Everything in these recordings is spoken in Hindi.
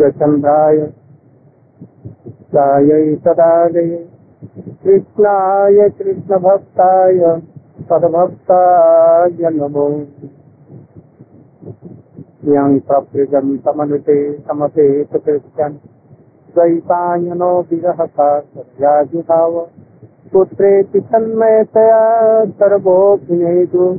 कृष्णचन्द्राय गायै सदालये कृष्णाय, कृष्णभक्ताय सद्भक्ताय नमो। यं प्रवृजं समनुते समपेत कृत्यन् द्वैपायनो विरहकार्याजुभाव पुत्रेति तन्मयतया सर्वोऽभिनेतु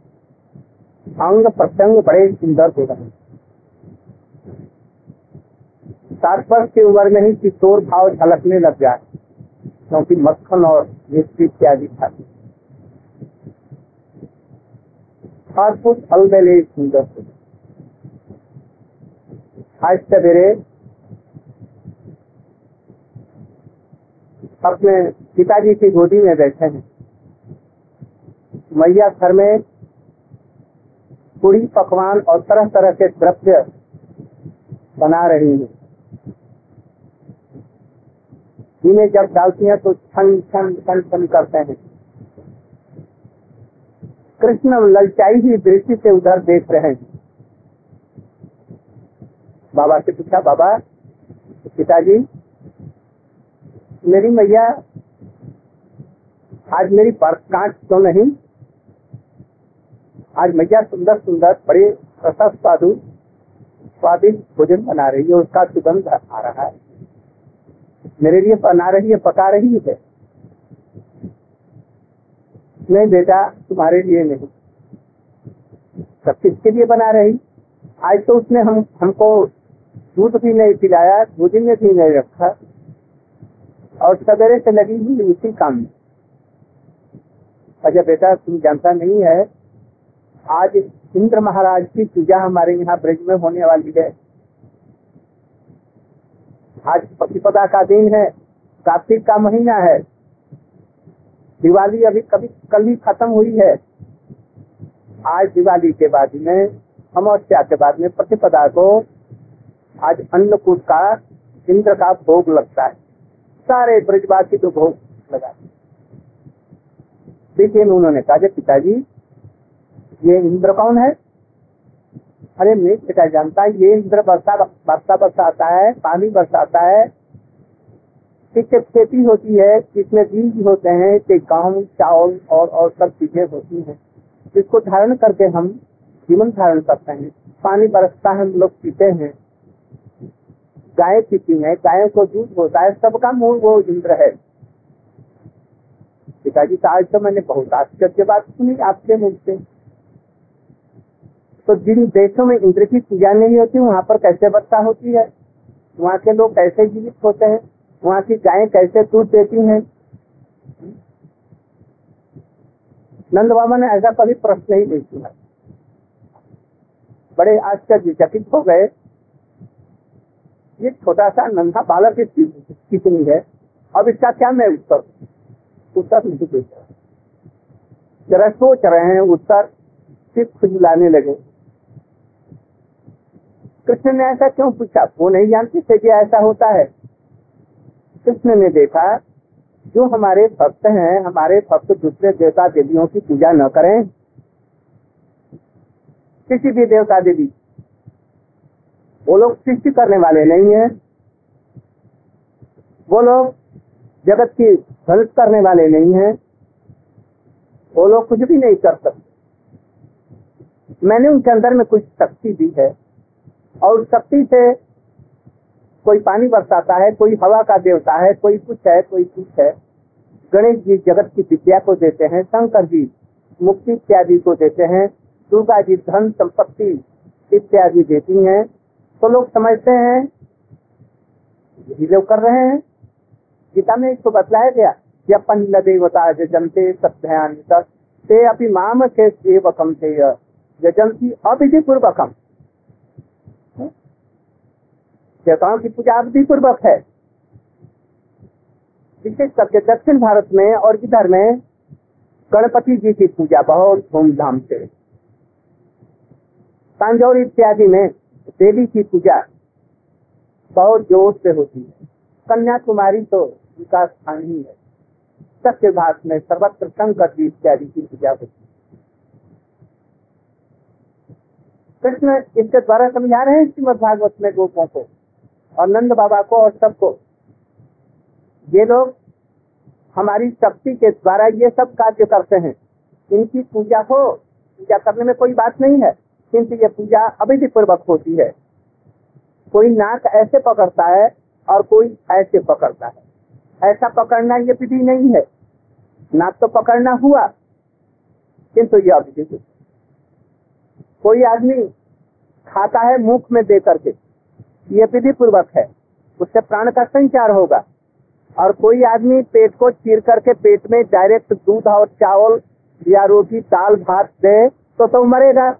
अंग प्रत्यंग बड़े सुंदर हो रहे सात वर्ष की उम्र में ही किशोर भाव झलकने लग जाए क्योंकि मक्खन और मिर्ची इत्यादि खाते अद्भुत अलबेले सुंदर हो आज सवेरे अपने पिताजी की गोदी में बैठे हैं। मैया घर में पूरी पकवान और तरह तरह के द्रव्य बना रही हैं। इन्हें जब डालती हैं तो छन छन छन छन करते हैं। कृष्ण ललचाई ही दृष्टि से उधर देख रहे हैं। बाबा से पूछा, बाबा, पिताजी, मेरी मैया, आज मेरी कांच तो नहीं? आज मैया सुंदर सुंदर बड़े रसस स्वादु स्वादिष्ट भोजन बना रही है, उसका सुगंध आ रहा है। मेरे लिए बना रही है पका रही है। नहीं बेटा, तुम्हारे लिए नहीं। सब किसके लिए बना रही? आज तो उसने हम, हमको दूध भी नहीं पिलाया, दूध में भी नहीं रखा, और सवेरे से लगी हुई उसी काम में। अच्छा बेटा, तुम जानता नहीं है आज इंद्र महाराज की पूजा हमारे यहाँ ब्रज में होने वाली है। आज प्रतिपदा का दिन है, कार्तिक का महीना है। दिवाली अभी कभी, कल ही खत्म हुई है। आज दिवाली के बाद में, अमावस्या के बाद में प्रतिपदा को आज अन्नकूट का, इंद्र का भोग लगता है। सारे ब्रजवासी को भोग लगा देखिए, उन्होंने कहा पिताजी ये इंद्र कौन है? अरे मैं बेटा जानता है, ये इंद्र बरसा वर्षा बरसाता है, पानी बरसाता है। इससे खेती होती है इसमें बीज होते हैं इससे गेहूँ, चावल और और सब चीज़ें होती हैं। इसको धारण करके हम जीवन धारण करते हैं। पानी बरसता है, हम लोग पीते हैं। गाय पीती है, गायों को दूध होता है, सबका मूल वो इंद्र है। पिताजी, आज तो मैंने बहुत आश्चर्य बात सुनी आपके मुख से। तो जिन देशों में इंद्र की पूजा नहीं होती, वहाँ पर कैसे वर्षा होती है? वहाँ के लोग कैसे जीवित होते हैं? वहाँ की गायें कैसे दूध देती हैं? नंद बाबा ने ऐसा कभी प्रश्न ही नहीं सुना बड़े आश्चर्यचकित हो गए। ये छोटा सा नंदा बालक कितनी है। अब इसका क्या मैं उत्तर उत्तर नहीं दे जरा सोच रहे हैं, उत्तर सिर्फ़ खुजलाने लगे। कृष्ण ने ऐसा क्यों पूछा? वो नहीं जानते थे कि ऐसा होता है। कृष्ण ने देखा, जो हमारे भक्त हैं, हमारे भक्त दूसरे देवता देवियों की पूजा न करें। किसी भी देवता देवी वो लोग सृष्टि करने वाले नहीं है। वो लोग जगत की ध्वंस करने वाले नहीं है। वो लोग कुछ भी नहीं कर सकते। मैंने उनके अंदर में कुछ शक्ति दी है। और शक्ति से कोई पानी बरसाता है, कोई हवा का देवता है, कोई कुछ है, कोई कुछ है। गणेश जी जगत की विद्या को देते हैं, शंकर जी मुक्ति इत्यादि को देते हैं, दुर्गा जी धन संपत्ति इत्यादि देती हैं। तो लोग समझते हैं, यही लोग कर रहे हैं। गीता में इसको बतलाया गया, कि अपन देवता जनते सत्यान्वित ते अपनी माम के सेवकम थे यजंती अविधि पूर्वकम देवताओं की पूजा अवधि पूर्वक है। विशेष करके दक्षिण भारत में और इधर में गणपति जी की पूजा बहुत धूमधाम से। तांजौर इत्यादि में देवी की पूजा बहुत ज़ोर से होती है। कन्याकुमारी तो उनका स्थान ही है। सत्य भारत में सर्वत्र शंकर जी इत्यादि की पूजा होती है। कृष्ण इसके द्वारा समझा रहे हैं श्रीमद भागवत में गोपों को। और नंद बाबा को और सबको। ये लोग हमारी शक्ति के द्वारा ये सब कार्य करते हैं। इनकी पूजा हो, पूजा करने में कोई बात नहीं है, किंतु ये पूजा अविधि पूर्वक होती है। कोई नाक ऐसे पकड़ता है और कोई ऐसे पकड़ता है। ऐसा पकड़ना ये विधि नहीं है। नाक तो पकड़ना हुआ, किंतु यह अविधि कोई आदमी खाता है मुख में दे करके ये विधि पूर्वक है। उससे प्राण का संचार होगा। और कोई आदमी पेट को चीर करके पेट में डायरेक्ट दूध और चावल या रोटी, दाल, भात दे तो तो मरेगा।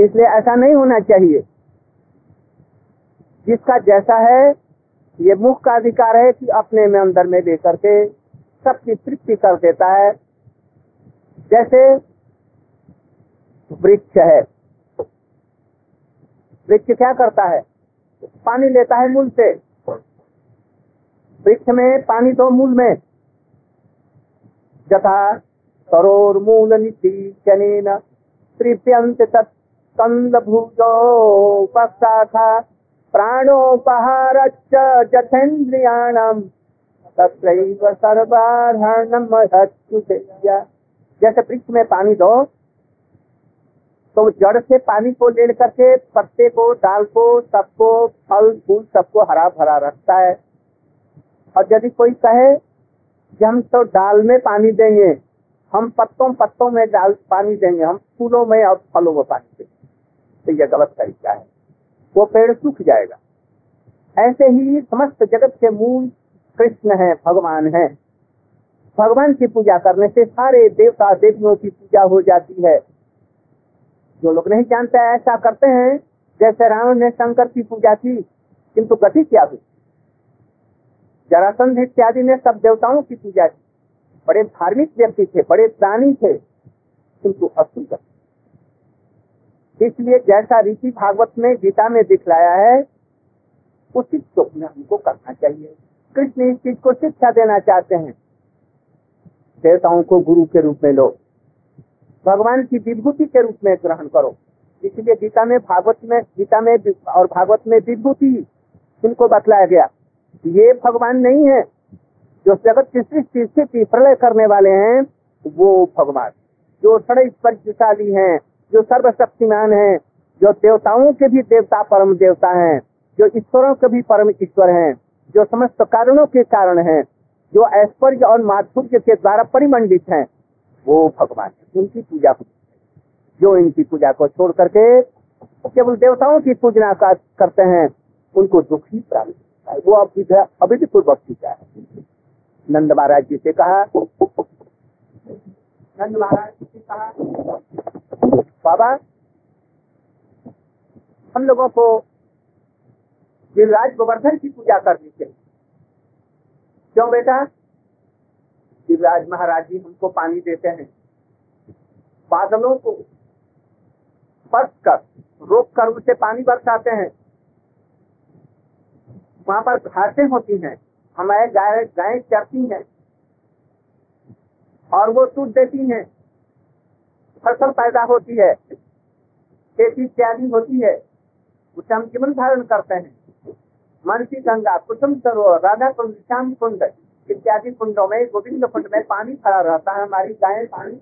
इसलिए ऐसा नहीं होना चाहिए। जिसका जैसा है, ये मुख का अधिकार है कि अपने में अंदर में लेकर के सबकी तृप्ति कर देता है। जैसे वृक्ष है। वृक्ष क्या करता है? पानी लेता है मूल से। वृक्ष में पानी तो मूल में। जथा सरोर मूल नीति चनेन तृप्यंत तत्कंद भूजो पक्षाखा प्राणोपहार जथेन्द्रियाणम जैसे वृक्ष में पानी दो तो जड़ से पानी को ले करके पत्ते को डाल को, सबको, फल, फूल सबको हरा भरा रखता है। और यदि कोई कहे कि हम तो डाल में पानी देंगे, हम पत्तों पत्तों में डाल पानी देंगे, हम फूलों में और फलों में पानी देंगे तो यह गलत तरीका है। वो पेड़ सूख जाएगा। ऐसे ही समस्त जगत के मूल कृष्ण है, भगवान है। भगवान की पूजा करने से सारे देवता देवियों की पूजा हो जाती है। जो लोग नहीं जानते ऐसा करते हैं, जैसे रावण ने शंकर की पूजा की, किंतु गति क्या हुई? जरासंध इत्यादि ने सब देवताओं की पूजा की। बड़े धार्मिक व्यक्ति थे, बड़े प्राणी थे, किंतु असुर इसलिए जैसा ऋषि भागवत में गीता में दिखलाया है, उचित तो हमको करना चाहिए। कृष्ण इस चीज़ को शिक्षा देना चाहते हैं। देवताओं को गुरु के रूप में लो। भगवान की विभूति के रूप में ग्रहण करो। इसलिए गीता में, भागवत में, गीता में और भागवत में विभूति इनको बतलाया गया। ये भगवान नहीं है। जो जगत की सृष्टि, स्थिति प्रलय करने वाले हैं, वो भगवान। जो परिशाली हैं, जो सर्वशक्तिमान हैं, जो देवताओं के भी देवता परम देवता हैं, जो ईश्वरों के भी परम ईश्वर हैं, जो समस्त कारणों के कारण हैं, जो ऐश्वर्य और माधुर्य के द्वारा परिमंडित हैं वो भगवान है, उनकी पूजा जो इनकी पूजा को छोड़ करके केवल देवताओं की पूजना करते हैं, उनको दुख ही प्राप्त होता है। वो अविधि पूर्वक पूजा है। नंद महाराज जी से कहा, नंद महाराज जी से कहा, बाबा, हम लोगों को गिरिराज गोवर्धन की पूजा करनी चाहिए। क्यों बेटा? शिवराज महाराज जी हमको पानी देते हैं। बादलों को स्पर्श कर, रोक कर उसे पानी बरसाते हैं। वहाँ पर घासें होती हैं, हमारे गाय गाय चरती हैं और वो टूट देती हैं। फ़सल पैदा होती है, खेती इत्यादि होती है, उसे हम जीवन धारण करते हैं। मन की गंगा, कुसुम सरोवर, राधा कुंड, श्याम कुंड इत्यादि कुंडों में, गोविंद कुंड में पानी खड़ा रहता है, हमारी गाय पानी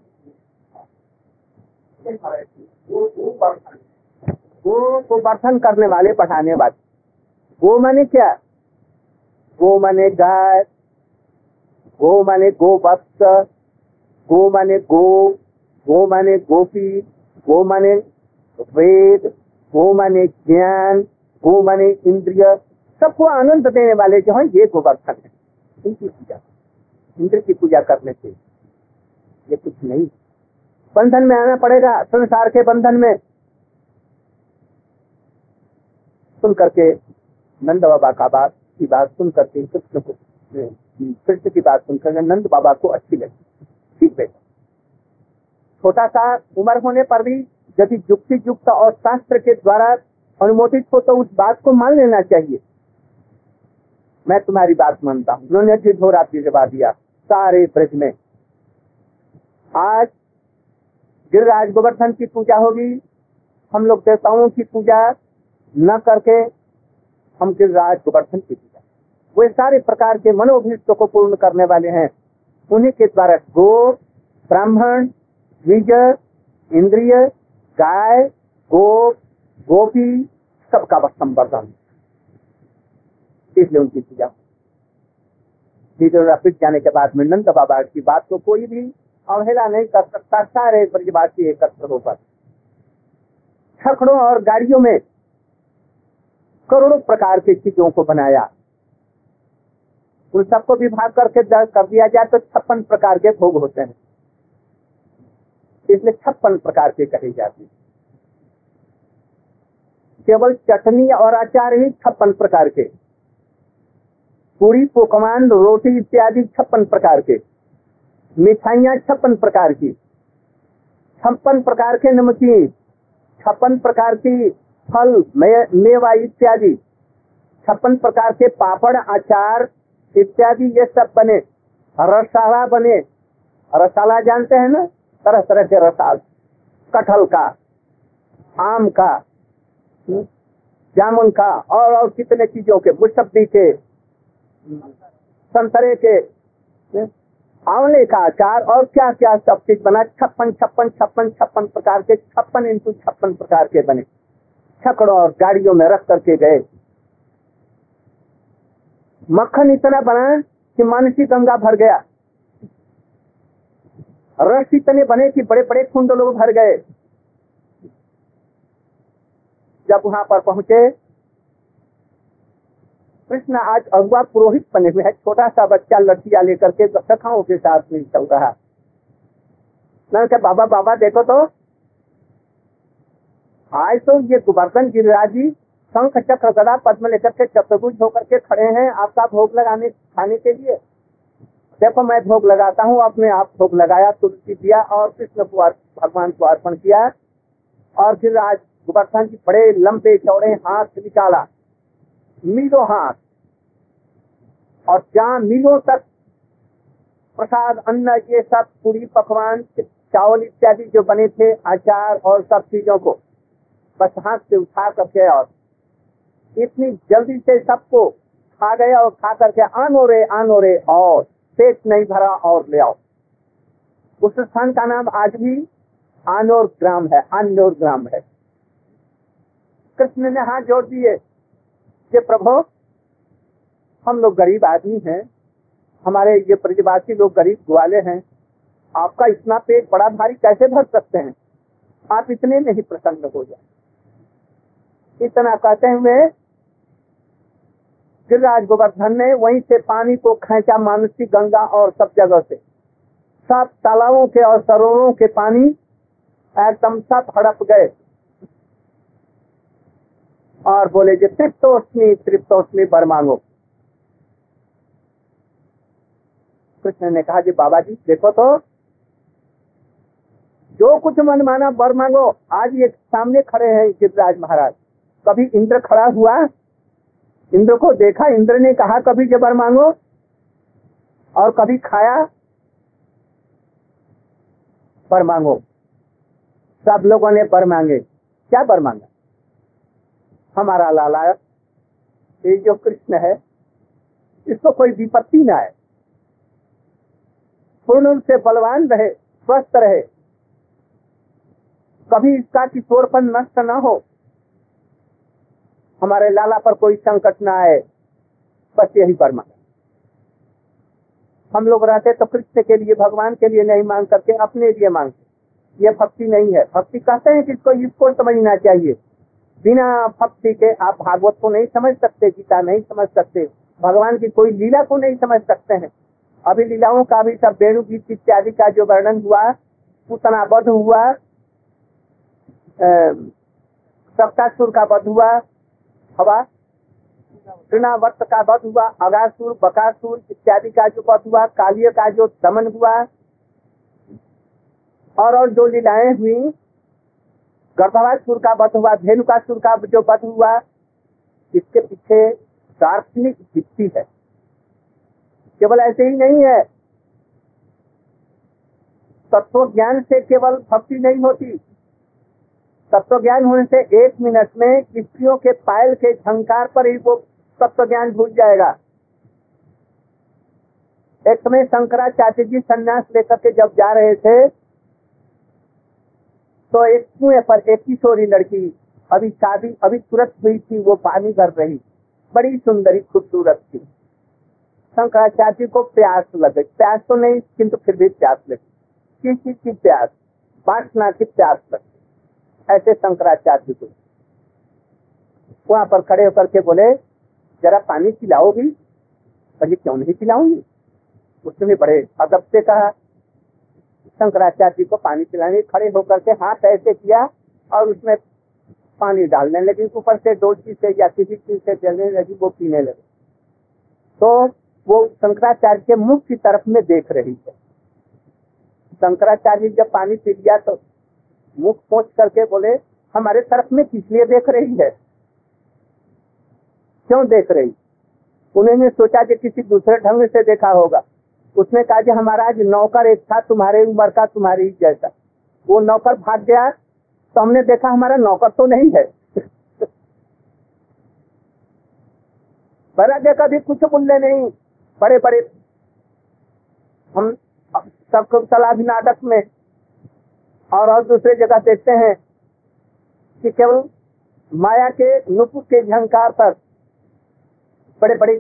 गो को बर्तन करने वाले पठाने वाले। गो माने क्या? गो माने गाय गो माने गो वत्स गो माने गो गो माने गोपी गो माने वेद गो माने ज्ञान गो माने इंद्रिय, सबको आनंद देने वाले जो है, ये गोवर्धन है। इनकी पूजा इंद्र की पूजा करने से ये कुछ नहीं। बंधन में आना पड़ेगा, संसार के बंधन में। सुन करके नंद बाबा का बात, की बात सुन करके कृष्ण को कृष्ण की बात सुनकर नंद बाबा को अच्छी लगी। ठीक बेटा छोटा सा उम्र होने पर भी यदि युक्ति युक्त और शास्त्र के द्वारा अनुमोदित हो तो उस बात को मान लेना चाहिए। मैं तुम्हारी बात मानता हूँ। उन्होंने ढिढोरा जवाब दिया सारे ब्रज में। आज गिरिराज गोवर्धन की पूजा होगी। हम लोग देवताओं की पूजा न करके हम गिरिराज गोवर्धन की पूजा। वे सारे प्रकार के मनोभीष्टों को पूर्ण करने वाले हैं। उन्हीं के द्वारा गो ब्राह्मण विजय इंद्रिय, गाय गो गोपी, सबका संवर्धन इसलिए उनकी पूजा। फिर जाने के बाद में नंद बाबा की बात को कोई भी अवहेला नहीं कर सकता। सारे ब्रजवासी एकत्र होकर छकड़ों और गाड़ियों में करोड़ों प्रकार की चीज़ों को बनाया। उन सबको विभाग करके दर्ज कर दिया जाए तो छप्पन प्रकार के भोग होते हैं। इसलिए छप्पन प्रकार के कहे जाते केवल चटनी और अचार ही छप्पन प्रकार के। पूरी पोकमान रोटी इत्यादि छप्पन प्रकार के। मिठाइयाँ छप्पन प्रकार की। छप्पन प्रकार के नमकीन, छप्पन प्रकार की फल मेवा इत्यादि। छप्पन प्रकार के पापड़, अचार इत्यादि ये सब बने। रसाला बने। रसाला जानते हैं ना? तरह तरह के रसाल। कटहल का, आम का, जामुन का और और कितने चीज़ों के मुसब्बी के। संतरे के आंवले का अचार और क्या क्या सब चीज़ बना, छप्पन छप्पन छप्पन छप्पन प्रकार के, छप्पन इंटू छप्पन प्रकार के बने। छकड़ों और गाड़ियों में रख करके गए। मक्खन इतना बना कि मानसी गंगा भर गया। रस इतने बने कि बड़े बड़े कुंड लोग भर गए। जब वहाँ पर पहुँचे कृष्ण आज अगुआ पुरोहित बने हुए है। छोटा सा बच्चा लठिया लेकर के सखाओं के साथ में चल रहा मैंने कहा बाबा बाबा देखो तो। आज तो ये गोवर्धन गिरिराज जी, शंख चक्र गदा पद्म लेकर के चतुर्भुज होकर के खड़े हैं आपका भोग लगाने, खाने के लिए। देखो, मैं भोग लगाता हूँ अपने आप भोग लगाया, तुलसी दिया और कृष्ण को भगवान को अर्पण किया। और फिर आज गोवर्धन जी बड़े लंबे चौड़े हाथ निकाला। मीलों हाथ। और जहाँ मीलों तक प्रसाद, अन्न, ये सब, पूरी पकवान, चावल इत्यादि जो बने थे, अचार और सब चीज़ों को, बस हाथ से उठा करके और इतनी जल्दी से सबको खा गए और खा करके आनो रे आनो रे, और पेट नहीं भरा और ले आओ। उस स्थान का नाम आज भी आनोर ग्राम है, आनोर ग्राम है। कृष्ण ने हाथ जोड़ दिए। कि प्रभु, हम लोग गरीब आदमी हैं। हमारे ये ब्रजवासी लोग गरीब ग्वाले हैं। आपका इतना पेट बड़ा भारी कैसे भर सकते हैं? आप इतने नहीं प्रसन्न हो जाए। इतना कहते हुए गिरिराज गोवर्धन ने वहीं से पानी को खेचा मानसी गंगा और सब जगह से। सब तालाबों के और सरोवरों के पानी एकदम सब हड़प गए। और बोले जी तृप्तोष्मी तृप्तोष्मी बर मांगो। कृष्ण ने कहा, जी बाबा जी देखो तो जो कुछ मन माना बर मांगो, आज ये सामने खड़े हैं गिरिराज महाराज। कभी इंद्र खड़ा हुआ? इंद्र को देखा, इंद्र ने कहा, कभी जबर मांगो? और कभी खाया? पर मांगो। सब लोगों ने पर मांगे। क्या पर मांगा? हमारा लाला ये जो कृष्ण है, इसको कोई विपत्ति ना आए। पूर्ण रूप से बलवान रहे, स्वस्थ रहे। कभी इसका किशोरपन नष्ट न हो। हमारे लाला पर कोई संकट ना आए। बस यही परमा हम लोग रहते तो कृष्ण के लिए, भगवान के लिए नहीं मांग करके अपने लिए मांगते। ये भक्ति नहीं है। भक्ति कहते हैं कि इसको इसको समझना चाहिए। बिना भक्ति के आप भागवत को नहीं समझ सकते, गीता नहीं समझ सकते, भगवान की कोई लीला को नहीं समझ सकते हैं। अभी लीलाओं का भी सब वेणु गीत इत्यादि का जो वर्णन हुआ उतना वध हुआ सप्तासुर का वध हुआ, हवा, तृणावर्त का वध हुआ, अगासुर, बकासुर इत्यादि का जो वध हुआ, कालिय का जो दमन हुआ, और और जो लीलाएँ हुई गर्भवासुर का वध हुआ धेनुकासुर का जो वध हुआ, इसके पीछे दार्शनिक युक्ति है। केवल ऐसे ही नहीं है। तत्व ज्ञान से केवल भक्ति नहीं होती। तत्व ज्ञान होने से एक मिनट में स्त्रियों के पायल के झंकार पर ही वो तत्व ज्ञान भूल जाएगा। एक समय शंकराचार्य जी संन्यास लेकर के जब जा रहे थे तो एक कुएँ पर एक किशोरी लड़की अभी शादी, अभी तुरंत हुई थी, वो पानी भर रही। बड़ी सुंदरी, खूबसूरत थी। शंकराचार्य को प्यास लगे। प्यास तो नहीं, किंतु फिर भी प्यास लगी। किस चीज़ की प्यास? बांटना की प्यास लगी। ऐसे शंकराचार्य को। वहाँ पर खड़े होकर के बोले, जरा पानी पिलाओगी? क्यों नहीं पिलाऊँगी? उसने भी बड़े अदब से कहा शंकराचार्य जी को पानी पिलाने खड़े होकर के हाथ ऐसे किया और उसमें पानी डालने लगी। ऊपर से डोलची से या किसी चीज़ से चलने लगी, वो पीने लगे। तो वो शंकराचार्य के मुख की तरफ़ में देख रही है। शंकराचार्य जब पानी पी लिया तो मुख पहुँच करके बोले, हमारे तरफ़ में किस लिए देख रही है? क्यों देख रही? उन्होंने सोचा कि किसी दूसरे ढंग से देखा होगा। उसने कहा कि हमारा आज नौकर एक था तुम्हारे उम्र का, तुम्हारी जैसा वो नौकर भाग गया तो हमने देखा हमारा नौकर तो नहीं है। बड़ा देखा भी कुछ बोलने नहीं। बड़े बड़े हम सब सलाह नाटक में और और दूसरे जगह देखते हैं कि केवल माया के, नुपुर के झंकार पर बड़े बड़े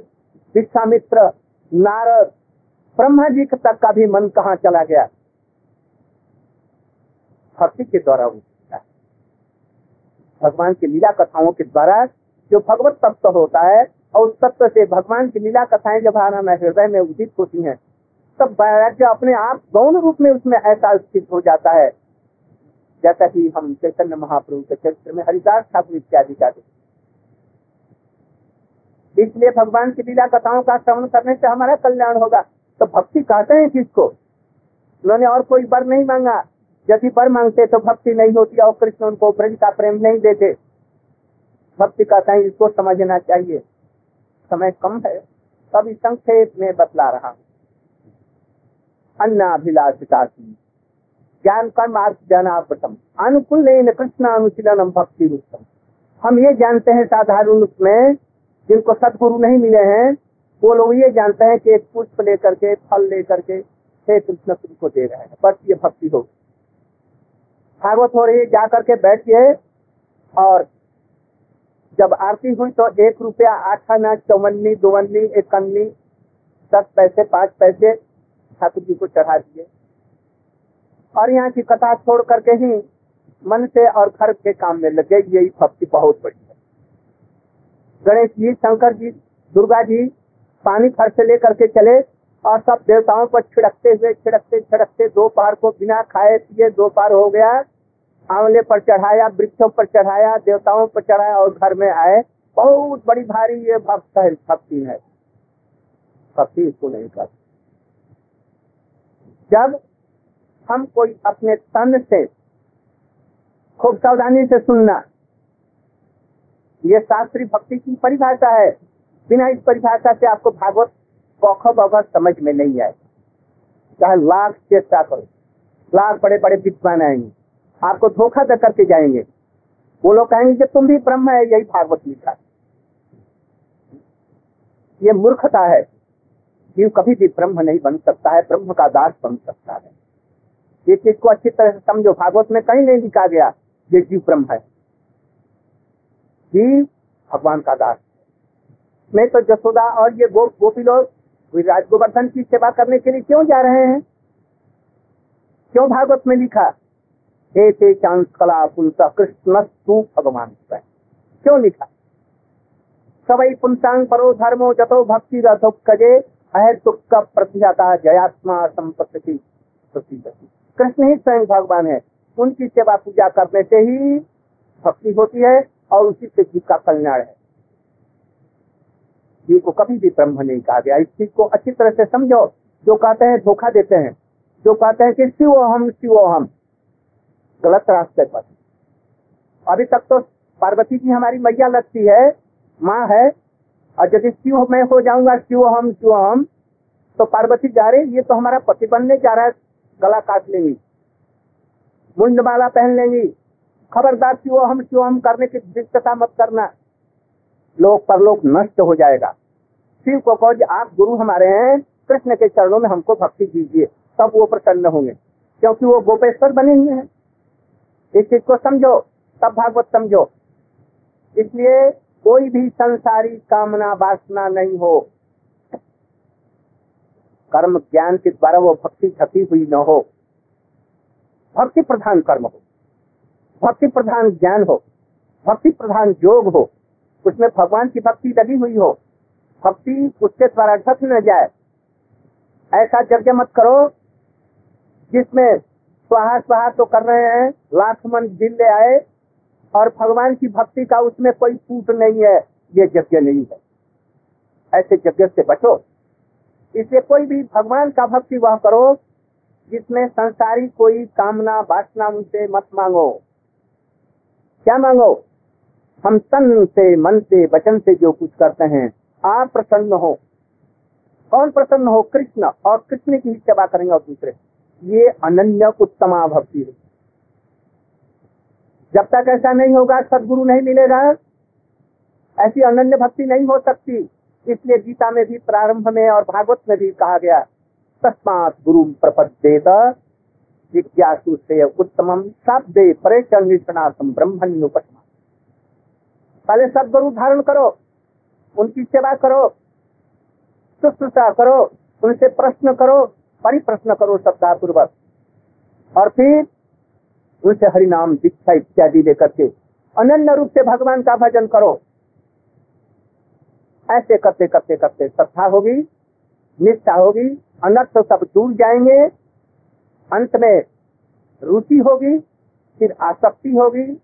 विश्वामित्र, नारद ब्रह्मा जी तक का भी मन कहाँ चला गया? भक्ति के द्वारा है भगवान की लीला कथाओं के द्वारा जो भगवत तत्व होता है और उस तत्व से भगवान की लीला कथाएँ जब आना हृदय में उदित होती हैं, तब वैराग्य अपने आप गौण रूप में उसमें ऐसा स्थित हो जाता है। जैसा कि हम चैतन्य महाप्रभु के चरित्र में हरिदास ठाकुर इत्यादि का इसलिए भगवान की लीला कथाओं का श्रवण करने से हमारा कल्याण होगा। तो भक्ति कहते हैं किसको? उन्होंने और कोई बर नहीं मांगा। यदि बर मांगते तो भक्ति नहीं होती और कृष्ण उनको ब्रज का प्रेम नहीं देते। भक्ति कहते हैं इसको समझना चाहिए। समय कम है। तभी संक्षेप में बतला रहा हूँ। अन्नाभिलाषिता ज्ञान कर्म अर्थ ज्ञानापटम। अनुकूल कृष्ण अनुशीलनम भक्ति रूपम हम ये जानते हैं साधारण रूप में जिनको सदगुरु नहीं मिले हैं वो लोग ये जानते हैं कि एक पुष्प लेकर के, फल लेकर के हे कृष्ण तुमको दे रहे हैं। बस ये भक्ति हो भागवत हो रही जा करके बैठिए और जब आरती हुई तो एक रुपया आठ आना चौवन्नी, दोवन्नी अन्नी दस पैसे, पाँच पैसे ठाकुर जी को चढ़ा दिए। और यहाँ की कथा छोड़ करके ही मन से और घर के काम में लगे। यही भक्ति बहुत बड़ी है। गणेश जी, शंकर जी, दुर्गा जी पानी घर से लेकर के चले और सब देवताओं पर छिड़कते हुए, छिड़कते छिड़कते दो पार को बिना खाए पिए दो पार हो गया। आंवले पर चढ़ाया, वृक्षों पर चढ़ाया, देवताओं पर चढ़ाया और घर में आए। बहुत बड़ी भारी ये भक्त है, भक्ति है। भक्ति इसको नहीं कर जब हम कोई अपने तन से, खूब सावधानी से सुनना, ये शास्त्री भक्ति की परिभाषा है। बिना इस परिभाषा से आपको भागवत कौख बौखत समझ में नहीं आए। चाहे लाख चेष्टा करो लाख बड़े बड़े विद्वान आएँगे, आपको धोखा दे करके जाएँगे। वो लोग कहेंगे कि तुम भी ब्रह्म है, यही भागवत लिखा ये मूर्खता है। जीव कभी भी ब्रह्म नहीं बन सकता है, ब्रह्म का दास बन सकता है। ये चीज़ को अच्छी तरह से समझो, भागवत में कहीं नहीं लिखा गया, ये जीव ब्रह्म है। जीव भगवान का दास नहीं तो जसोदा और ये गो गोपी लोग राज गोवर्धन की सेवा करने के लिए क्यों जा रहे हैं? क्यों भागवत में लिखा? हे ते चांस कला पुंसा कृष्ण तू भगवान क्यों लिखा? सवई पुंसांग परो धर्मो जतो भक्ति रथो कजे का प्रतिहता जयात्मा संपत्ति कृष्ण ही स्वयं भगवान है। उनकी सेवा पूजा करने से ही भक्ति होती है और उसी से जीव का कल्याण है। शिव को कभी भी ब्रह्म नहीं कहा गया। इस चीज़ को अच्छी तरह से समझो। जो कहते हैं, धोखा देते हैं। जो कहते हैं कि शिव हम शिव हम। गलत रास्ते पर। अभी तक तो पार्वती जी हमारी मैया लगती है, माँ है, और यदि शिव मैं हो जाऊँगा, शिव हम शिव हम तो पार्वती जा रहे ये तो हमारा पति बनने जा रहा है, गला काट लेंगी। मुंड माला पहन लेंगी। खबरदार शिव हम शिव हम, करने की दिक्कता मत करना। लोक परलोक नष्ट हो जाएगा। शिव को कहो जी आप गुरु हमारे हैं, कृष्ण के चरणों में हमको भक्ति दीजिए। तब वो प्रसन्न होंगे। क्योंकि वो गोपेश्वर बने हुए हैं। इस चीज़ को समझो, तब भागवत समझो। इसलिए कोई भी संसारी कामना वासना नहीं हो। कर्म ज्ञान के द्वारा वो भक्ति छपी हुई न हो। भक्ति प्रधान कर्म हो। भक्ति प्रधान ज्ञान हो। भक्ति प्रधान योग हो। उसमें भगवान की भक्ति लगी हुई हो, भक्ति उसके द्वारा ढक न जाए। ऐसा यज्ञ मत करो, जिसमें स्वाहा स्वाहा तो कर रहे हैं, लाख मन ज़िले आए, और भगवान की भक्ति का उसमें कोई फूट नहीं है, ये यज्ञ नहीं है। ऐसे यज्ञ से बचो। इसलिए कोई भी भगवान का भक्ति वह करो, जिसमें संसारी कोई कामना वासना उनसे मत मांगो। क्या मांगो? हम तन से, मन से, वचन से जो कुछ करते हैं, आप प्रसन्न हो। कौन प्रसन्न हो? कृष्ण। और कृष्ण की ही सेवा करेंगे और दूसरे। ये अनन्य उत्तमा भक्ति है। जब तक ऐसा नहीं होगा, सदगुरु नहीं मिलेगा। ऐसी अनन्य भक्ति नहीं हो सकती। इसलिए गीता में भी, प्रारंभ में और भागवत में भी कहा गया, तस्मात गुरु प्रपदेत जिज्ञासु से उत्तम शब्दे परेशानार्थम ब्रह्मण्योपमा पहले सदगुरु धारण करो, उनकी सेवा करो, शुश्रूषा करो, उनसे प्रश्न करो, परिप्रश्न करो श्रद्धा पूर्वक और फिर उनसे हरिनाम, दीक्षा इत्यादि लेकर के अनन्य रूप से भगवान का भजन करो। ऐसे करते करते करते श्रद्धा होगी, निष्ठा होगी, अनर्थ सब दूर जाएँगे, अंत में रुचि होगी, फिर आसक्ति होगी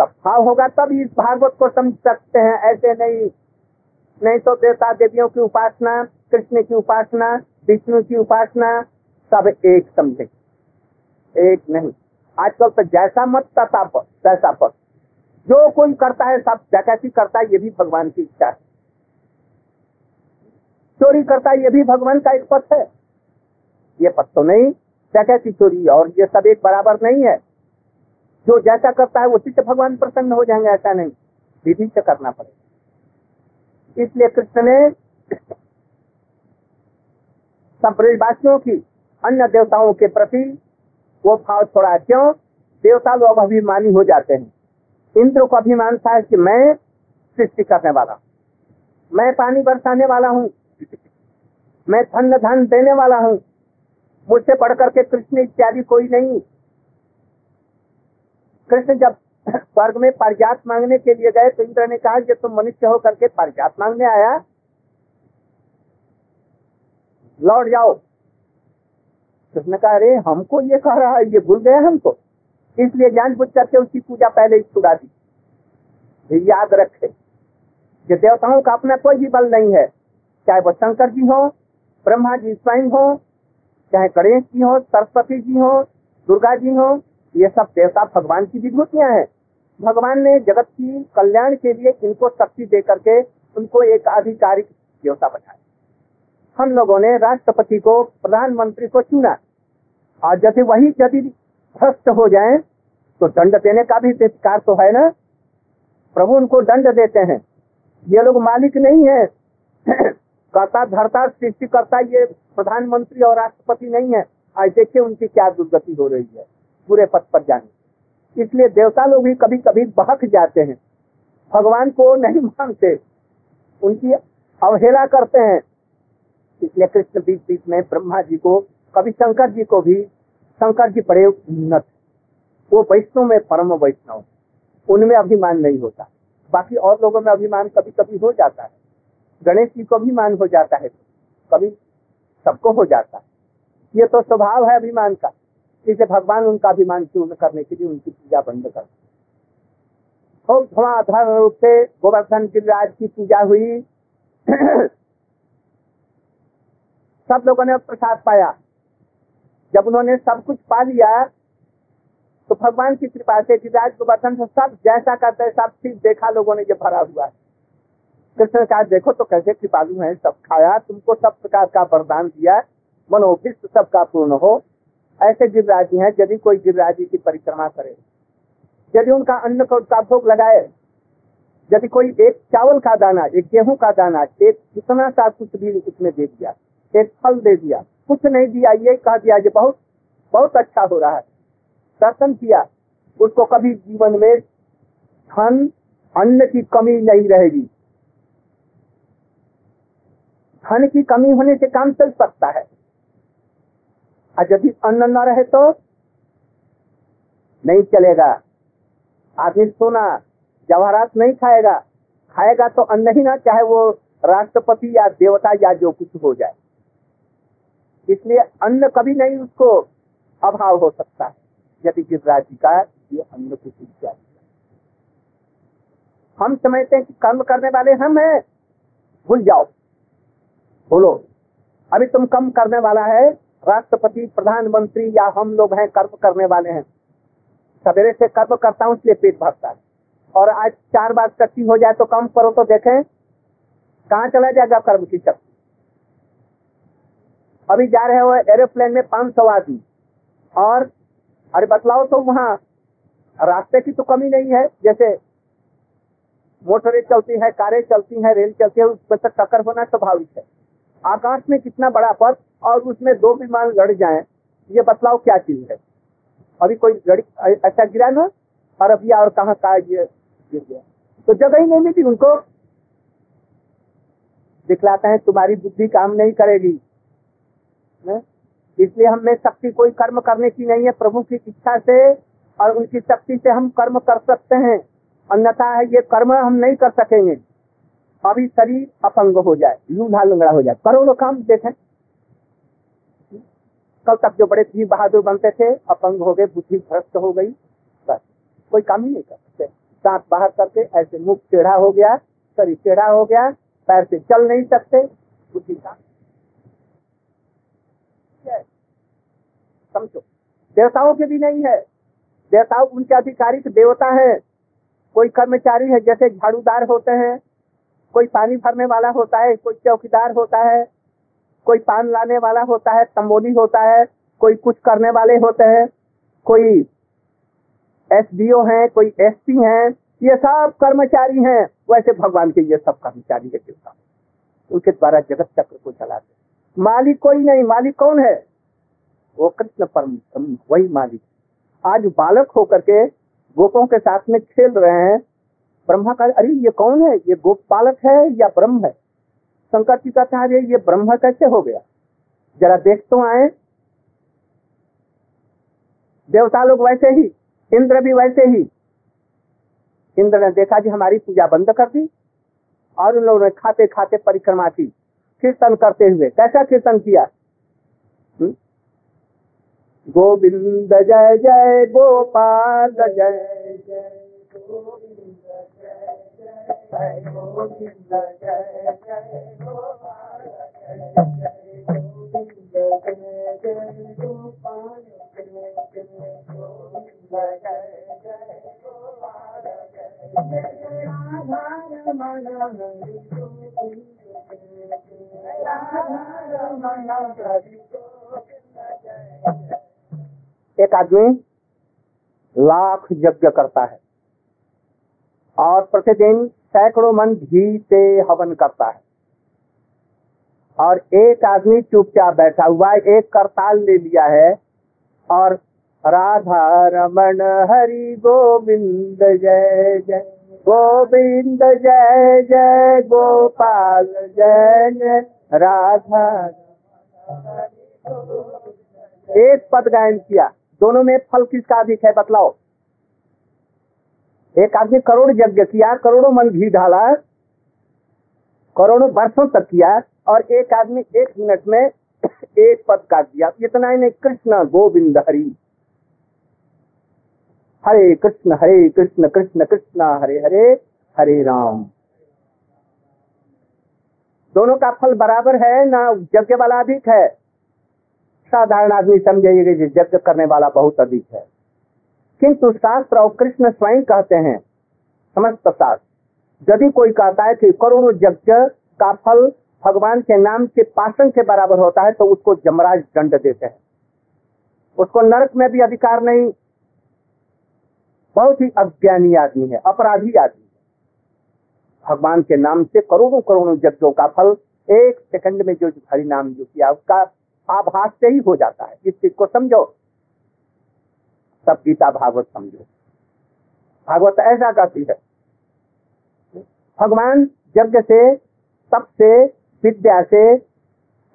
तब भाव होगा, तब इस भागवत को समझ सकते हैं। ऐसे नहीं नहीं तो देवता देवियों की उपासना, कृष्ण की उपासना, विष्णु की उपासना, सब एक समझे। एक नहीं। आजकल तो जैसा मत, तथा पर, तैसा पर। जो कोई करता है, सब डकैती करता है, ये भी भगवान की इच्छा है। चोरी करता है, ये भी भगवान का एक पथ है। ये पथ तो नहीं डकैती चोरी और ये सब एक बराबर नहीं है। जो जैसा करता है उसी से भगवान प्रसन्न हो जाएँगे, ऐसा नहीं। विधि से करना पड़ेगा। इसलिए कृष्ण ने सब की, अन्य देवताओं के प्रति वो भाव छोड़ा, क्यों? देवता लोग अभिमानी हो जाते हैं। इंद्र को अभिमान था कि मैं सृष्टि करने वाला मैं पानी बरसाने वाला हूँ। मैं धन धन देने वाला हूँ। मुझसे बढ़ करके कृष्ण इत्यादि कोई नहीं। कृष्ण जब स्वर्ग में पारिजात मांगने के लिए गए तो इंद्र ने कहा कि तुम मनुष्य हो करके पारिजात मांगने आया। लौट जाओ। कृष्ण कहा, अरे, हमको ये कह रहा है, ये भूल गया हमको। इसलिए जान बुझ करके उसकी पूजा पहले ही छुड़ा दी। याद रखे कि देवताओं का अपना कोई भी बल नहीं है। चाहे वो शंकर जी हो, ब्रह्मा जी स्वयं हो, चाहे गणेश जी हो, सरस्वती जी हो, दुर्गा जी हो ये सब देवता भगवान की विभूतियाँ हैं। भगवान ने जगत की कल्याण के लिए इनको शक्ति दे करके उनको एक आधिकारिक देवता बनाया। हम लोगों ने राष्ट्रपति को, प्रधानमंत्री को चुना। और जैसे वही यदि भ्रष्ट हो जाए तो दंड देने का भी अधिकार तो है ना? प्रभु उनको दंड देते हैं। ये लोग मालिक नहीं है। कर्ता धरता सृष्टि करता ये प्रधानमंत्री और राष्ट्रपति नहीं है। आज देखिए उनकी क्या दुर्गति हो रही है। पूरे पथ पर जाने। इसलिए देवता लोग भी कभी कभी बहक जाते हैं। भगवान को नहीं मानते। उनकी अवहेला करते हैं। इसलिए कृष्ण बीच बीच में ब्रह्मा जी को, कभी शंकर जी को भी, शंकर जी बड़े उन्नत वो वैष्णव में परम वैष्णव उनमें अभिमान नहीं होता। बाकी और लोगों में अभिमान कभी कभी हो जाता है। गणेश जी को अभिमान हो जाता है। कभी सबको हो जाता है। ये तो स्वभाव है अभिमान का। इसलिए भगवान उनका अभिमान चूर्ण करने के लिए उनकी पूजा बंद कर खूब धुआधार रूप से गोवर्धन गिरिराज की पूजा हुई। सब लोगों ने प्रसाद पाया। जब उन्होंने सब कुछ पा लिया तो भगवान की कृपा से गिरिराज, गोवर्धन से सब जैसा करते सब चीज़ देखा लोगों ने जो भरा हुआ। है कृष्ण का देखो तो कैसे कृपालु है, सब खाया, तुमको सब प्रकार का वरदान दिया, मनोभिष्ट सबका पूर्ण हो। ऐसे गिरिराजी हैं, यदि कोई गिरिराजी की परिक्रमा करे, यदि उनका अन्न का भोग लगाए, यदि कोई एक चावल का दाना, एक गेहूँ का दाना, एक कितना सा कुछ भी उसमें दे दिया, एक फल दे दिया, कुछ नहीं दिया, ये कह दिया, ये बहुत बहुत अच्छा हो रहा है। दर्शन किया, उसको कभी जीवन में धन, अन्न की कमी नहीं रहेगी। धन की कमी होने से काम चल सकता है। और यदि अन्न न रहे तो नहीं चलेगा। आदमी सोना, जवाहरात नहीं खाएगा। खाएगा तो अन्न ही ना, चाहे वो राष्ट्रपति या देवता या जो कुछ हो जाए। इसलिए अन्न कभी नहीं उसको अभाव हो सकता है। यदि गिरिराज जी का ये अन्न कुछ हम समझते हैं कि कर्म करने वाले हम हैं। भूल जाओ। बोलो, अभी तुम कम करने वाला है। राष्ट्रपति, प्रधानमंत्री या हम लोग हैं, कर्म करने वाले हैं। सवेरे से कर्म करता हूँ, इसलिए पेट भरता है। और आज चार बार शक्ति हो जाए तो कम करो तो देखें, कहाँ चला जाएगा कर्म की शक्ति? अभी जा रहे हो एरोप्लेन में पाँच सौ आदमी। और, अरे बतलाओ तो वहाँ, रास्ते की तो कमी नहीं है। जैसे मोटरें चलती है, कारें चलती हैं, रेल चलती है, उसमें तक टक्कर होना स्वाभाविक है। आकाश में कितना बड़ा पद और उसमें दो विमान लड़ जाएँ, ये बतलाओ क्या चीज़ है? अभी कोई लड़ी, ऐसा गिरा ना अरबिया और कहा का ये गिर गया? तो जगह ही नहीं मिली, उनको दिखलाते हैं, तुम्हारी बुद्धि काम नहीं करेगी। इसलिए हमें शक्ति कोई कर्म करने की नहीं है, प्रभु की इच्छा से और उनकी शक्ति से हम कर्म कर सकते हैं। अन्यथा है, ये कर्म हम नहीं कर सकेंगे। अभी शरीर अपंग हो जाए लूढ़ा लंगड़ा हो जाए। करोड़ों काम देखें। कल तक जो बड़े वीर बहादुर बनते थे, अपंग हो गए, बुद्धि भ्रष्ट हो गई, बस। कोई काम ही नहीं कर सकते। दांत बाहर करके ऐसे मुख टेढ़ा हो गया, शरीर टेढ़ा हो गया, पैर से चल नहीं सकते, बुद्धि का समझो, देवताओं के भी नहीं है। देवताओं उनके अधिकारी देवता है। कोई कर्मचारी है, जैसे झाड़ूदार होते हैं, कोई पानी भरने वाला होता है, कोई चौकीदार होता है कोई पान लाने वाला होता है, तंबोली होता है, कोई कुछ करने वाले होते हैं, कोई एसडीओ हैं, कोई एसपी हैं, ये सब कर्मचारी हैं। वैसे भगवान के ये सब कर्मचारी है, देवता। उनके द्वारा जगत चक्र को चलाते मालिक कोई नहीं, मालिक कौन है? वो कृष्ण परम, वही मालिक। आज बालक होकर के गोपों के साथ में खेल रहे हैं। ब्रह्मा का अरे ये कौन है? ये गोप बालक है या ब्रह्म है? शंकर जी का कहा ये ब्रह्म कैसे हो गया? जरा देख तो आए। देवता लोग वैसे ही, इंद्र भी वैसे ही। इंद्र ने देखा जी, हमारी पूजा बंद कर दी और उन लोगों ने खाते खाते परिक्रमा की, कीर्तन करते हुए। कैसा कीर्तन किया? गोविंद जय जय, गोपाल जय जय एक आदमी लाख यज्ञ करता है और प्रतिदिन सैकड़ों मन घी से हवन करता है। और एक आदमी चुपचाप बैठा हुआ है, एक करताल ले लिया है और राधा रमन हरि गोविंद जय जय। गोविंद जय जय। गोपाल जय जय। राधा एक पद गायन किया। दोनों में फल किसका अधिक है बतलाओ एक आदमी करोड़ यज्ञ किया, करोड़ों मन घी डाला करोड़ों वर्षों तक किया, और एक आदमी एक मिनट में एक पद काट दिया। इतना ही नहीं, कृष्ण गोविंद हरि। हरे कृष्ण हरे कृष्ण कृष्ण कृष्ण, हरे हरे हरे राम। दोनों का फल बराबर है, ना यज्ञ वाला अधिक है? साधारण आदमी समझेगा कि यज्ञ करने वाला बहुत अधिक है। किंतु शास्त्र और कृष्ण स्वयं कहते हैं, समस्त शास्त्र यदि कोई कहता है कि करोड़ों यज्ञ का फल भगवान के नाम के पासन के बराबर होता है तो उसको जमराज दंड देते हैं। उसको नरक में भी अधिकार नहीं। बहुत ही अज्ञानी आदमी है, अपराधी आदमी है। भगवान के नाम से करोड़ों करोड़ों यज्ञों का फल एक सेकंड में जो हरि नाम जो किया उसका आभास से ही हो जाता है। इस चीज़ को समझो। सब गीता भागवत समझो। भागवत ऐसा कहती है, भगवान यज्ञ से, तप से, विद्या से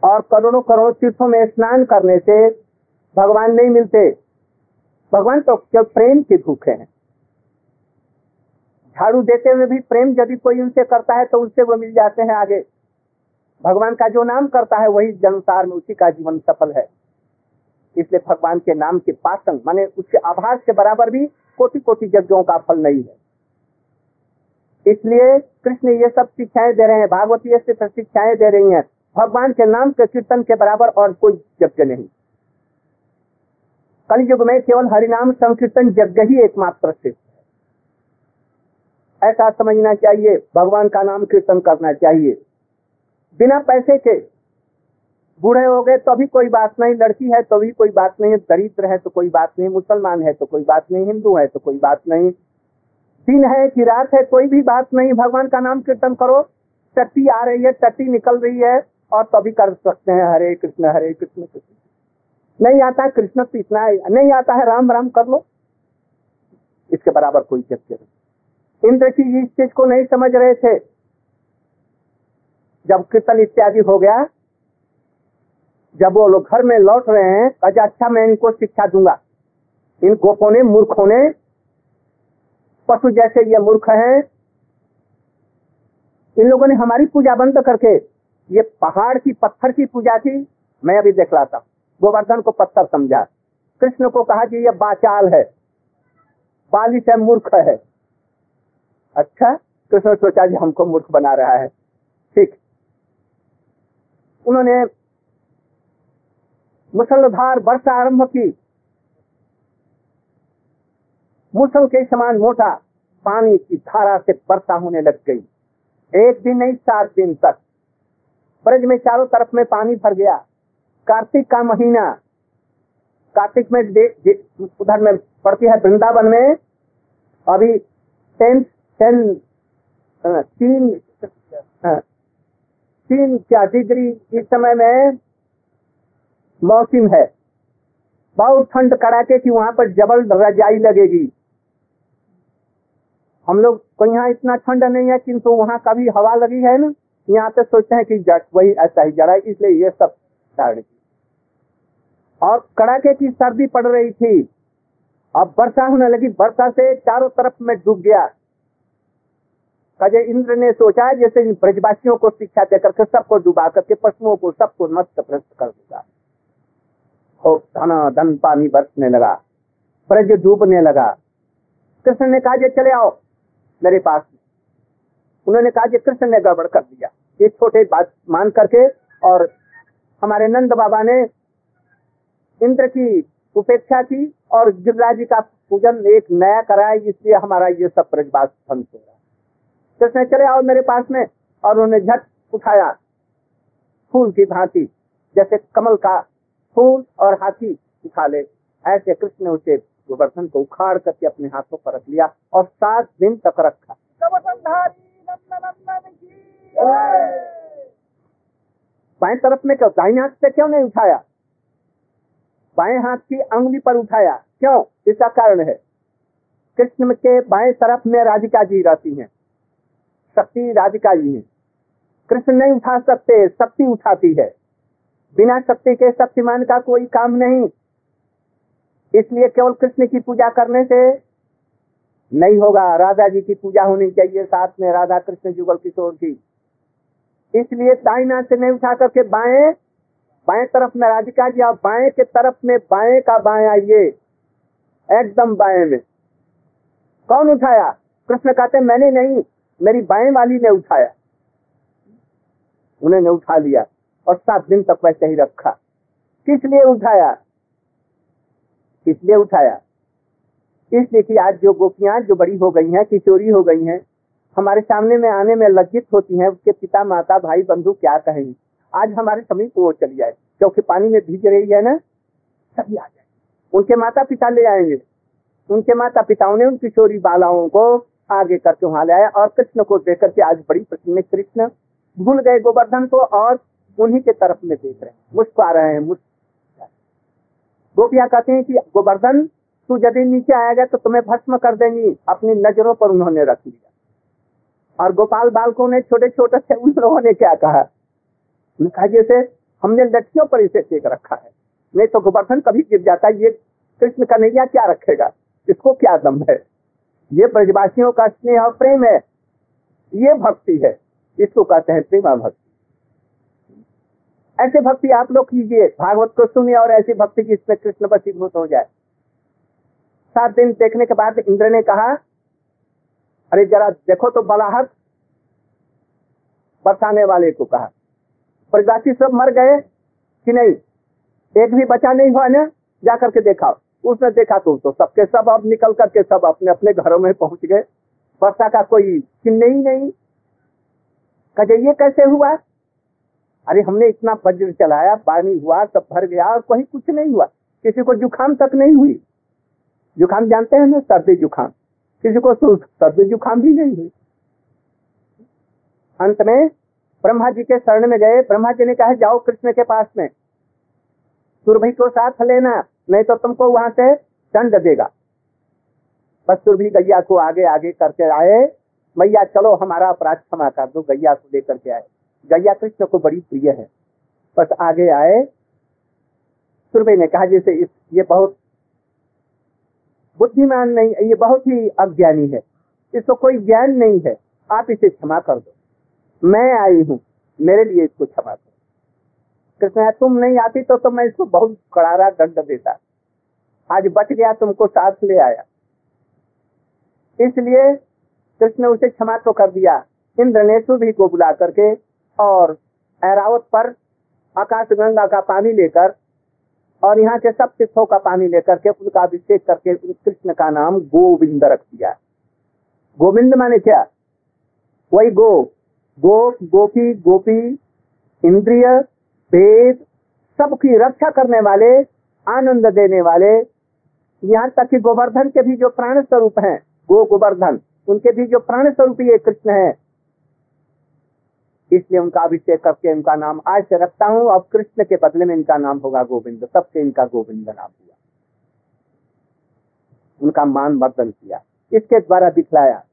और करोड़ों करोड़ तीर्थों में स्नान करने से भगवान नहीं मिलते। भगवान तो केवल प्रेम के भूखे हैं। झाड़ू देते हुए भी प्रेम यदि कोई उनसे करता है तो उनसे वो मिल जाते हैं आगे। भगवान का जो नाम करता है वही जनसार में उसी का जीवन सफल है। इसलिए भगवान के नाम के पासन माने उसके आभार के बराबर भी कोटि कोटि यज्ञों का फल नहीं है। इसलिए कृष्ण ये सब शिक्षाएँ दे रहे हैं, भागवती ऐसे शिक्षाएँ दे रही हैं। भगवान के नाम के कीर्तन के बराबर और कोई यज्ञ नहीं। कल युग में केवल हरिनाम संकीर्तन यज्ञ ही एकमात्र है ऐसा समझना चाहिए, भगवान का नाम कीर्तन करना चाहिए। बिना पैसे के बूढ़े हो गए तो भी कोई बात नहीं। लड़की है तो भी कोई बात नहीं। दरिद्र है तो कोई बात नहीं। मुसलमान है तो कोई बात नहीं। हिंदू है तो कोई बात नहीं। दिन है कि रात है, कोई भी बात नहीं। भगवान का नाम कीर्तन करो। टट्टी आ रही है टट्टी निकल रही है, और तभी कर सकते हैं हरे कृष्ण हरे कृष्ण कृष्ण। नहीं आता कृष्ण इतना नहीं आता है, राम राम कर लो। इसके बराबर कोई चक्कर नहीं। इंद्र की इस चीज़ को नहीं समझ रहे थे। जब कीर्तन इत्यादि हो गया जब वो लोग घर में लौट रहे हैं कहा अच्छा मैं इनको शिक्षा दूँगा। इन गोपों ने मूर्खों ने? पशु जैसे ये मूर्ख हैं। इन लोगों ने हमारी पूजा बंद करके, ये पहाड़ की पत्थर की पूजा की। मैं अभी देख रहा था गोवर्धन को पत्थर समझा। कृष्ण को कहा कि ये बाचाल है। बालिश है मूर्ख है। अच्छा कृष्ण सोचा जी हमको मूर्ख बना रहा है। ठीक। उन्होंने मुसलधार वर्षा आरंभ की। मुसल के समान मोटा पानी की धारा से वर्षा होने लग गई। एक दिन नहीं सात दिन तक। ब्रज में चारों तरफ़ में पानी भर गया। कार्तिक का महीना। कार्तिक में उधर में पड़ती है वृंदावन में। अभी टेन टेन तीन तीन क्या डिग्री इस समय में मौसम है। बहुत ठंड कड़ाके की वहाँ पर जबल रजाई लगेगी। हम लोग को यहाँ इतना ठंड नहीं है, किंतु वहाँ कभी हवा लगी है ना, यहाँ पे सोचते हैं कि वही ऐसा ही जरा, इसलिए ये सब कारण और कड़ाके की सर्दी पड़ रही थी। अब वर्षा होने लगी, वर्षा से चारों तरफ़ में डूब गया। कजे इंद्र ने सोचा, जैसे ब्रजवासियों को शिक्षा देकर के सबको डुबा करके पशुओं को सबको नष्ट भ्रष्ट कर देगा हो धन धन पानी बरसने लगा, ब्रज डूबने लगा। कृष्ण ने कहा चले आओ मेरे पास उन्होंने कहा कृष्ण ने गड़बड़ कर दिया। ये छोटे बात मान करके और हमारे नंद बाबा ने इंद्र की उपेक्षा की और गिरिराज जी का पूजन एक नया कराया, इसलिए हमारा ये सब ब्रजबास बंद हो रहा कृष्ण चले आओ मेरे पास में। और उन्होंने झट उठाया फूल की भांति, जैसे कमल का फूल और हाथी उठा ले। ऐसे कृष्ण ने उसे गोवर्धन को उखाड़ करके अपने हाथों पर रख लिया और सात दिन तक रखा। बाएँ तरफ़ में क्यों? दाहिने हाथ से क्यों नहीं उठाया? बाएँ हाथ की अंगुली पर उठाया। क्यों? इसका कारण है। कृष्ण के बाएँ तरफ़ में राधिका जी रहती हैं। शक्ति राधिका जी हैं। कृष्ण नहीं उठा सकते शक्ति उठाती है। बिना शक्ति के शक्तिमान का कोई काम नहीं। इसलिए केवल कृष्ण की पूजा करने से नहीं होगा। राधा जी की पूजा होनी चाहिए, साथ में राधा कृष्ण जुगल किशोर की। इसलिए दाइना से नहीं उठा करके बाएँ बाएँ तरफ़ में राधिका जी और बाएँ के तरफ़ में बाएँ का बाएँ आइए। एकदम बाएँ में। कौन उठाया? कृष्ण कहते, मैंने नहीं, मेरी बाएँ वाली ने उठाया। उन्होंने उठा लिया। और सात दिन तक वैसे ही रखा। किस लिए उठाया? इसलिए उठाया। इसलिए कि आज जो गोपियाँ, जो बड़ी हो गई हैं, किशोरी हो गई हैं, हमारे सामने में आने में लज्जित होती हैं उसके पिता, माता, भाई, बंधु क्या कहेंगे आज हमारे समीप वो चली जाए, क्योंकि पानी में भीग रही है ना सभी आ जाए। उनके माता पिता ले आएँगे। उनके माता पिताओं ने उन किशोरी बालाओं को आगे करके वहाँ लाया और कृष्ण को देख करके आज बड़ी प्रसन्न, कृष्ण, भूल गए गोवर्धन को और उन्हीं के तरफ़ में देख रहे हैं। मुस्कुरा रहे हैं मुस्कुरा गोपिया कहते हैं कि गोवर्धन, तू यदि नीचे आएगा तो तुम्हें भस्म कर देंगी। अपनी नज़रों पर उन्होंने रख लिया। और गोपाल बालकों ने छोटे छोटे से उन लोगों ने क्या कहा? कहा, जैसे हमने लठियों पर इसे टेक रखा है, नहीं तो गोवर्धन कभी गिर जाता। है ये कृष्ण कन्हैया क्या रखेगा? इसको क्या दम है? ये ब्रजवासियों का स्नेह और प्रेम है। ये भक्ति है। इसको कहते हैं प्रेमा भक्ति। ऐसे भक्ति आप लोग कीजिए भागवत को सुनिए और ऐसी भक्ति की इसमें कृष्ण वसीभूत हो जाए। सात दिन देखने के बाद इंद्र ने कहा अरे जरा देखो तो बलाहट बरसाने वाले को कहा प्रजाति सब मर गए कि नहीं? एक भी बचा नहीं हुआ ना? जा करके देखा उसने देखा तो, तो सबके सब अब निकल करके सब अपने अपने घरों में पहुँच गए। वर्षा का कोई चिन्ह ही नहीं। कहे ये कैसे हुआ? अरे हमने इतना वज्र चलाया, पानी हुआ, सब भर गया और कहीं कुछ नहीं हुआ। किसी को जुखाम तक नहीं हुई। जुखाम जानते हैं ना, सर्दी जुखाम। किसी को सर्दी जुखाम भी नहीं हुई। अंत में ब्रह्मा जी के शरण में गए। ब्रह्मा जी ने कहा, जाओ कृष्ण के पास में। सुरभि को साथ लेना, नहीं तो तुमको वहाँ से दंड देगा। बस सुरभि गैया को आगे आगे करके आए। मैया, चलो हमारा अपराध क्षमा कर दो, गैया को लेकर के आए। गैया कृष्ण को बड़ी प्रिय है। बस आगे आए। सुरभि ने कहा जैसे इस ये बहुत बुद्धिमान नहीं ये बहुत ही अज्ञानी है। इसको कोई ज्ञान नहीं है। आप इसे क्षमा कर दो। मैं आई हूँ। मेरे लिए इसको क्षमा करो। कृष्ण तुम नहीं आती तो, तो मैं इसको बहुत कड़ारा दंड देता। आज बच गया तुमको साथ ले आया। इसलिए कृष्ण उसे क्षमा तो कर दिया। इंद्र ने सुभी को बुला करके और ऐरावत पर आकाश गंगा का पानी लेकर और यहाँ के सब तीर्थों का पानी लेकर के उनका अभिषेक करके कृष्ण का नाम गोविंद रख दिया। गोविंद माने क्या? वही गो। गो, गोपी गोपी, इंद्रिय, वेद, सबकी रक्षा करने वाले, आनंद देने वाले, यहाँ तक कि गोवर्धन के भी जो प्राण स्वरूप हैं, गो गोवर्धन, उनके भी जो प्राण स्वरूप ये कृष्ण है इसलिए उनका अभिषेक करके उनका नाम आज से रखता हूँ अब कृष्ण के बदले में इनका नाम होगा गोविंद। तब से इनका गोविंद नाम हुआ। उनका मान वर्धन किया। इसके द्वारा दिखलाया।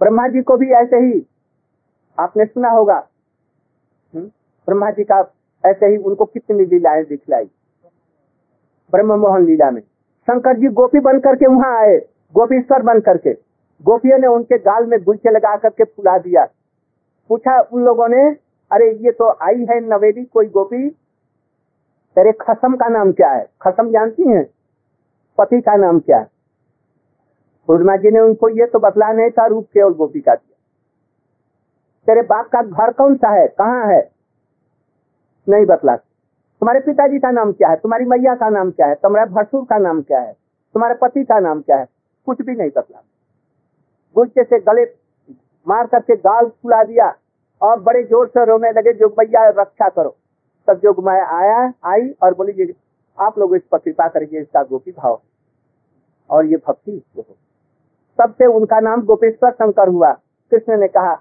ब्रह्मा जी को भी ऐसे ही। आपने सुना होगा। हम्म? ब्रह्मा जी का ऐसे ही उनको कितनी लीलाएँ दिखलाई। ब्रह्म मोहन लीला में। शंकर जी गोपी बन करके वहाँ आए। गोपीश्वर बन करके। गोपियों ने उनके गाल में गुलचे लगा करके फुला दिया। पूछा उन लोगों ने, अरे, ये तो आई है नवेदी, कोई गोपी? तेरे खसम का नाम क्या है? खसम जानती हैं? पति का नाम क्या है? पूर्णिमा जी ने उनको ये तो बतला नहीं था रूप केवल गोपी का दिया तेरे बाप का घर कौन सा है? कहाँ है? नहीं बतला। तुम्हारे पिताजी का नाम क्या है? तुम्हारी मैया का नाम क्या है? तुम्हारे भरसूर का नाम क्या है? तुम्हारे पति का नाम क्या है? कुछ भी नहीं बतला। गुस्से से गले मार करके गाल फुला दिया और बड़े ज़ोर से रोने लगे जोग मैया, रक्षा करो। तब जोग माया आया, आई और बोली, जी, आप लोग इस पर कृपा करिए, इसका गोपी भाव और ये भक्ति तब से उनका नाम गोपेश्वर शंकर हुआ। कृष्ण ने कहा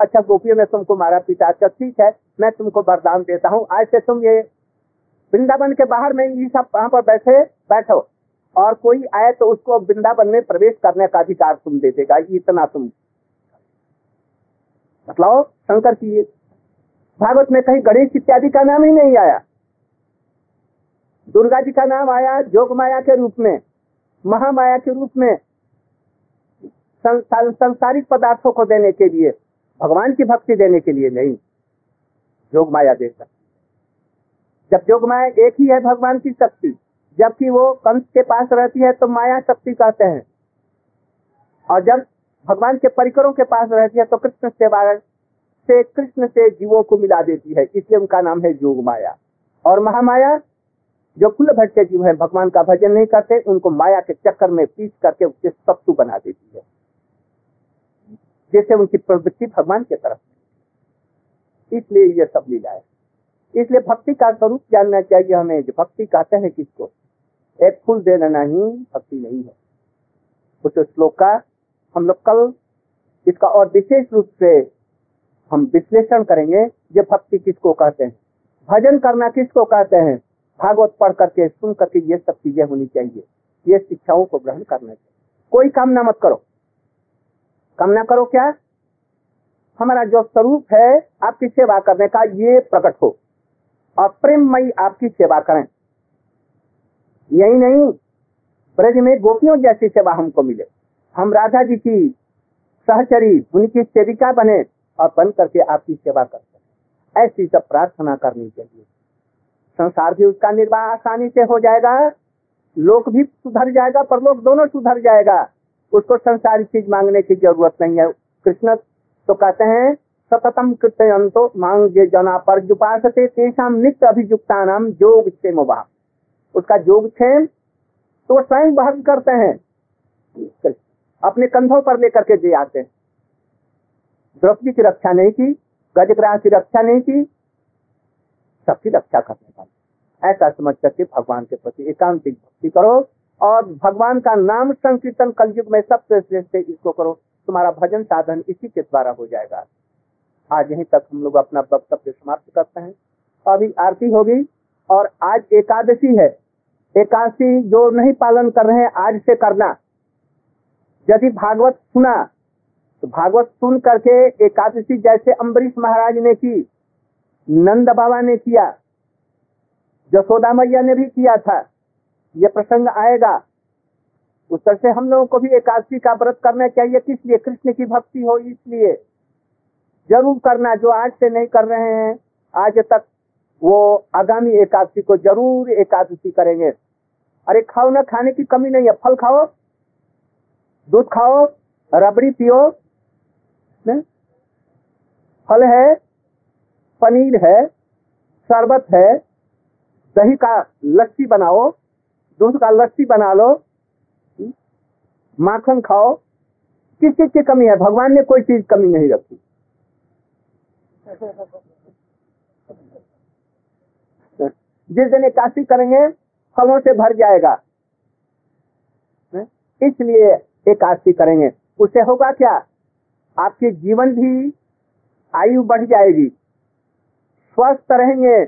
अच्छा गोपियों में तुमको मारा पिता अच्छा ठीक है, मैं तुमको वरदान देता हूँ। आज से तुम ये वृंदावन के बाहर में ये सब वहाँ पर बैठे, बैठो। और कोई आए तो उसको वृंदावन में प्रवेश करने का अधिकार तुम दे देगा। इतना तुम मतलब शंकर की भागवत में कहीं गणेश इत्यादि का नाम ही नहीं आया। दुर्गा जी का नाम आया जोग माया के रूप में, महामाया के रूप में संसारिक पदार्थों को देने के लिए, भगवान की भक्ति देने के लिए नहीं, जोग माया दे सकती जब जोग माया एक ही है भगवान की शक्ति, जबकि वो कंस के पास रहती है तो माया शक्ति कहते हैं। और जब भगवान के परिकरों के पास रहती है तो कृष्ण सेवा से कृष्ण से जीवों को मिला देती है। इसलिए उनका नाम है जोग माया और महामाया जो कुल भट्टे जीव है, भगवान का भजन नहीं करते, उनको माया के चक्कर में पीस करके उसके सत्तु बना देती है। जैसे उनकी प्रवृत्ति भगवान के तरफ़ इसलिए ये सब लीला है। इसलिए भक्ति का स्वरूप जानना चाहिए हमें। जो भक्ति कहते हैं किसको? एक फूल देना ही भक्ति नहीं है। उस श्लोक का हम लोग कल इसका और विशेष रूप से हम विश्लेषण करेंगे, ये भक्ति किसको कहते हैं? भजन करना किसको कहते हैं? भागवत पढ़ करके सुन करके ये सब चीज़ें होनी चाहिए। ये शिक्षाओं को ग्रहण करना चाहिए। कोई कामना मत करो। कामना करो क्या? हमारा जो स्वरूप है, आपकी सेवा करने का ये प्रकट हो। और प्रेममयी आपकी सेवा करें। यही नहीं, ब्रज में गोपियों जैसी सेवा हमको मिले। हम राधा जी की सहचरी, उनकी सेविका बने और बन करके आपकी सेवा कर करते ऐसी सब प्रार्थना करनी चाहिए संसार भी उसका निर्वाह आसानी से हो जाएगा। लोक भी सुधर जाएगा पर लोग दोनों सुधर जाएगा। उसको संसारी चीज़ मांगने की ज़रूरत नहीं है। कृष्ण तो कहते हैं, सततम कृत्यो मांग जना पर तेषाम नित्य अभिजुक्ता नाम योग क्षेम उसका योग क्षेम तो स्वयं बहस करते हैं। अपने कंधों पर लेकर के दे आते हैं। द्रौपदी की रक्षा नहीं की गजग्राह की रक्षा नहीं की, सबकी रक्षा करने वाले। ऐसा समझ करके भगवान के प्रति एकांतिक भक्ति करो और भगवान का नाम संकीर्तन कलयुग में सबसे श्रेष्ठ इसको करो। तुम्हारा भजन साधन इसी के द्वारा हो जाएगा। आज यहीं तक हम लोग अपना वक्तव्य समाप्त करते हैं। अभी आरती होगी और आज एकादशी है। एकादशी जो नहीं पालन कर रहे हैं, आज से करना। यदि भागवत सुना तो भागवत सुन करके एकादशी जैसे अम्बरीश महाराज ने की, नंद बाबा ने किया, जसोदा मैया ने भी किया था, ये प्रसंग आएगा। उस तरह से हम लोगों को भी एकादशी का व्रत करना चाहिए किस लिए कृष्ण की भक्ति हो, इसलिए। ज़रूर करना, जो आज से नहीं कर रहे हैं, आज तक वो आगामी एकादशी को ज़रूर एकादशी करेंगे। अरे खाओ ना, खाने की कमी नहीं है, फल खाओ। दूध खाओ, रबड़ी पियो फल है, पनीर है, शरबत है, दही का लस्सी बनाओ, दूध का लस्सी बना लो, माखन खाओ। किस चीज़ की कमी है? भगवान ने कोई चीज़ कमी नहीं रखी। जिस दिन एकादशी करेंगे, फलों से भर जाएगा। इसलिए एकादशी करेंगे। उससे होगा क्या? आपके जीवन भी, आयु बढ़ जाएगी। स्वस्थ रहेंगे।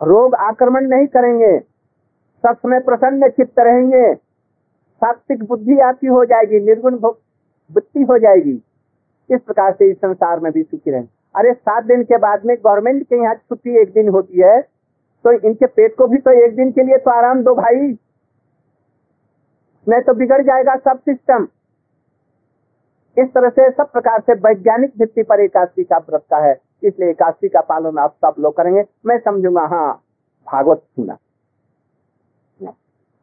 रोग आक्रमण नहीं करेंगे। सब समय प्रसन्न चित्त रहेंगे। सात्विक बुद्धि आपकी हो जाएगी, निर्गुण बुद्धि हो जाएगी। इस प्रकार से इस संसार में भी सुखी रहेंगे अरे, सात दिन के बाद में गवर्नमेंट के यहाँ छुट्टी एक दिन होती है तो इनके पेट को भी तो एक दिन के लिए तो आराम दो भाई। नहीं तो बिगड़ जाएगा सब सिस्टम इस तरह से सब प्रकार से वैज्ञानिक भित्ति पर एकादशी का व्रत का है। इसलिए एकादशी का पालन आप सब लोग करेंगे। मैं समझूँगा हाँ भागवत सुना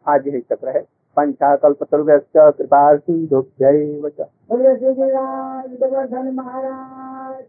आज यही तक रहे पंचाकल्प कृपा सिंधु जय महाराज